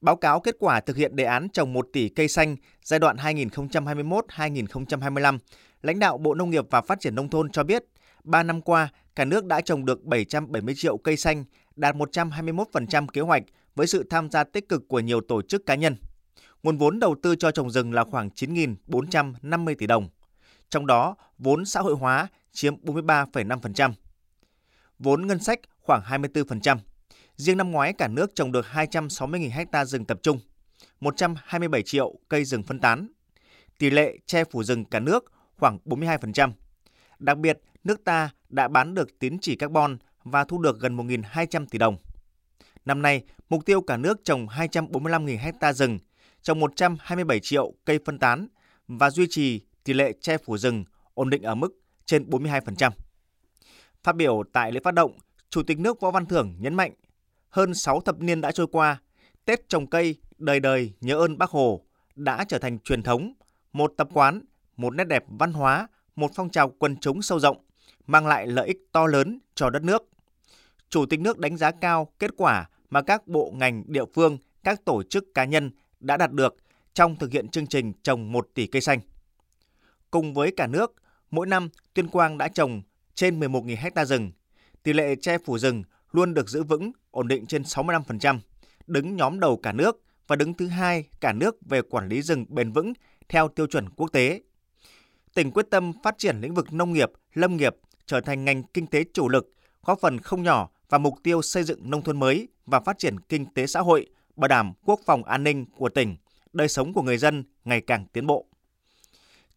Báo cáo kết quả thực hiện đề án trồng 1 tỷ cây xanh giai đoạn 2021-2025, lãnh đạo Bộ Nông nghiệp và Phát triển Nông thôn cho biết, 3 năm qua, cả nước đã trồng được 770 triệu cây xanh, đạt 121% kế hoạch với sự tham gia tích cực của nhiều tổ chức cá nhân. Nguồn vốn đầu tư cho trồng rừng là khoảng 9.450 tỷ đồng. Trong đó, vốn xã hội hóa chiếm 43,5%. Vốn ngân sách khoảng 24%. Riêng năm ngoái cả nước trồng được 260.000 ha rừng tập trung, 127 triệu cây rừng phân tán. Tỷ lệ che phủ rừng cả nước khoảng 42%. Đặc biệt, nước ta đã bán được tín chỉ carbon và thu được gần 1.200 tỷ đồng. Năm nay, mục tiêu cả nước trồng 245.000 ha rừng, trồng 127 triệu cây phân tán và duy trì tỷ lệ che phủ rừng ổn định ở mức trên 42%. Phát biểu tại lễ phát động, Chủ tịch nước Võ Văn Thưởng nhấn mạnh, hơn 6 thập niên đã trôi qua, Tết trồng cây đời đời nhớ ơn Bác Hồ đã trở thành truyền thống, một tập quán, một nét đẹp văn hóa, một phong trào quần chúng sâu rộng, mang lại lợi ích to lớn cho đất nước. Chủ tịch nước đánh giá cao kết quả mà các bộ ngành địa phương, các tổ chức cá nhân đã đạt được trong thực hiện chương trình trồng 1 tỷ cây xanh. Cùng với cả nước, mỗi năm Tuyên Quang đã trồng trên 11.000 hecta rừng. Tỷ lệ che phủ rừng luôn được giữ vững, ổn định trên 65%, đứng nhóm đầu cả nước và đứng thứ hai cả nước về quản lý rừng bền vững theo tiêu chuẩn quốc tế. Tỉnh quyết tâm phát triển lĩnh vực nông nghiệp, lâm nghiệp trở thành ngành kinh tế chủ lực, góp phần không nhỏ vào mục tiêu xây dựng nông thôn mới và phát triển kinh tế xã hội, bảo đảm quốc phòng an ninh của tỉnh, đời sống của người dân ngày càng tiến bộ.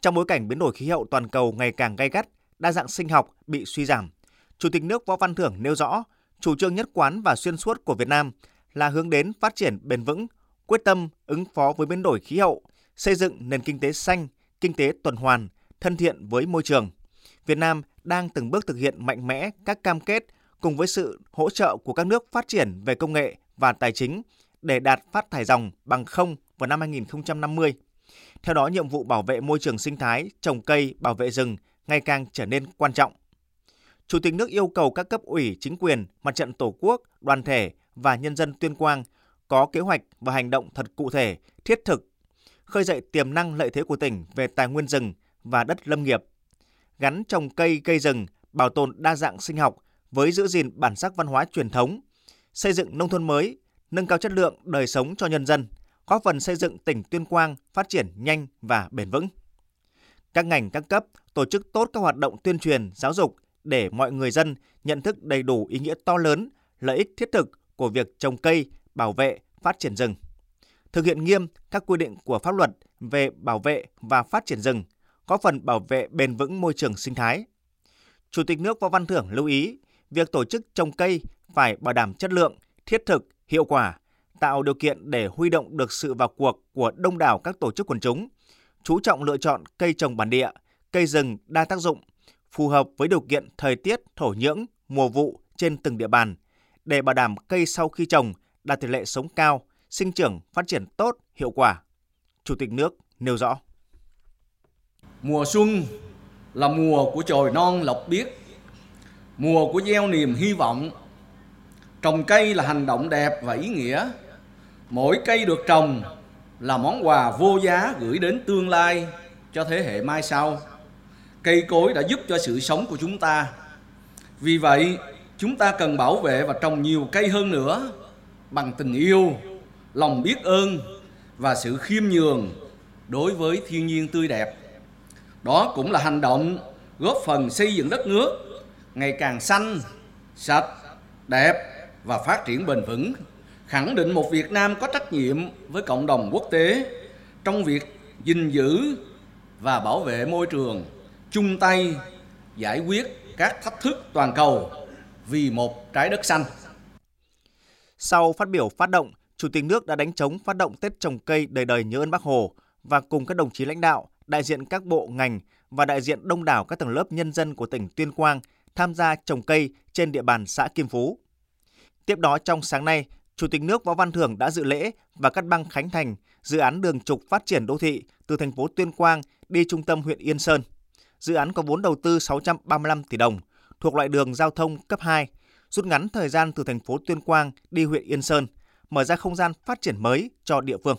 Trong bối cảnh biến đổi khí hậu toàn cầu ngày càng gay gắt, đa dạng sinh học bị suy giảm, Chủ tịch nước Võ Văn Thưởng nêu rõ, chủ trương nhất quán và xuyên suốt của Việt Nam là hướng đến phát triển bền vững, quyết tâm ứng phó với biến đổi khí hậu, xây dựng nền kinh tế xanh, kinh tế tuần hoàn, thân thiện với môi trường. Việt Nam đang từng bước thực hiện mạnh mẽ các cam kết cùng với sự hỗ trợ của các nước phát triển về công nghệ và tài chính để đạt phát thải dòng bằng không vào năm 2050. Theo đó, nhiệm vụ bảo vệ môi trường sinh thái, trồng cây, bảo vệ rừng ngày càng trở nên quan trọng. Chủ tịch nước yêu cầu các cấp ủy, chính quyền, mặt trận Tổ quốc, đoàn thể và nhân dân Tuyên Quang có kế hoạch và hành động thật cụ thể, thiết thực, khơi dậy tiềm năng lợi thế của tỉnh về tài nguyên rừng và đất lâm nghiệp, gắn trồng cây cây rừng, bảo tồn đa dạng sinh học với giữ gìn bản sắc văn hóa truyền thống, xây dựng nông thôn mới, nâng cao chất lượng đời sống cho nhân dân, góp phần xây dựng tỉnh Tuyên Quang phát triển nhanh và bền vững. Các ngành các cấp tổ chức tốt các hoạt động tuyên truyền, giáo dục để mọi người dân nhận thức đầy đủ ý nghĩa to lớn, lợi ích thiết thực của việc trồng cây, bảo vệ, phát triển rừng. Thực hiện nghiêm các quy định của pháp luật về bảo vệ và phát triển rừng, có phần bảo vệ bền vững môi trường sinh thái. Chủ tịch nước Võ Văn Thưởng lưu ý, việc tổ chức trồng cây phải bảo đảm chất lượng, thiết thực, hiệu quả, tạo điều kiện để huy động được sự vào cuộc của đông đảo các tổ chức quần chúng, chú trọng lựa chọn cây trồng bản địa, cây rừng đa tác dụng, phù hợp với điều kiện thời tiết, thổ nhưỡng, mùa vụ trên từng địa bàn để bảo đảm cây sau khi trồng đạt tỷ lệ sống cao, sinh trưởng phát triển tốt, hiệu quả. Chủ tịch nước nêu rõ. Mùa xuân là mùa của chồi non lộc biếc, mùa của gieo niềm hy vọng. Trồng cây là hành động đẹp và ý nghĩa. Mỗi cây được trồng là món quà vô giá gửi đến tương lai cho thế hệ mai sau cây cối đã giúp cho sự sống của chúng ta. Vì vậy, chúng ta cần bảo vệ và trồng nhiều cây hơn nữa bằng tình yêu, lòng biết ơn và sự khiêm nhường đối với thiên nhiên tươi đẹp. Đó cũng là hành động góp phần xây dựng đất nước ngày càng xanh, sạch, đẹp và phát triển bền vững. Khẳng định một Việt Nam có trách nhiệm với cộng đồng quốc tế trong việc gìn giữ và bảo vệ môi trường chung tay giải quyết các thách thức toàn cầu vì một trái đất xanh. Sau phát biểu phát động, Chủ tịch nước đã đánh chống phát động Tết trồng cây đời đời nhớ ơn Bác Hồ và cùng các đồng chí lãnh đạo, đại diện các bộ ngành và đại diện đông đảo các tầng lớp nhân dân của tỉnh Tuyên Quang tham gia trồng cây trên địa bàn xã Kim Phú. Tiếp đó trong sáng nay, Chủ tịch nước Võ Văn Thưởng đã dự lễ và cắt băng khánh thành dự án đường trục phát triển đô thị từ thành phố Tuyên Quang đi trung tâm huyện Yên Sơn dự án có vốn đầu tư 635 tỷ đồng, thuộc loại đường giao thông cấp 2, rút ngắn thời gian từ thành phố Tuyên Quang đi huyện Yên Sơn, mở ra không gian phát triển mới cho địa phương.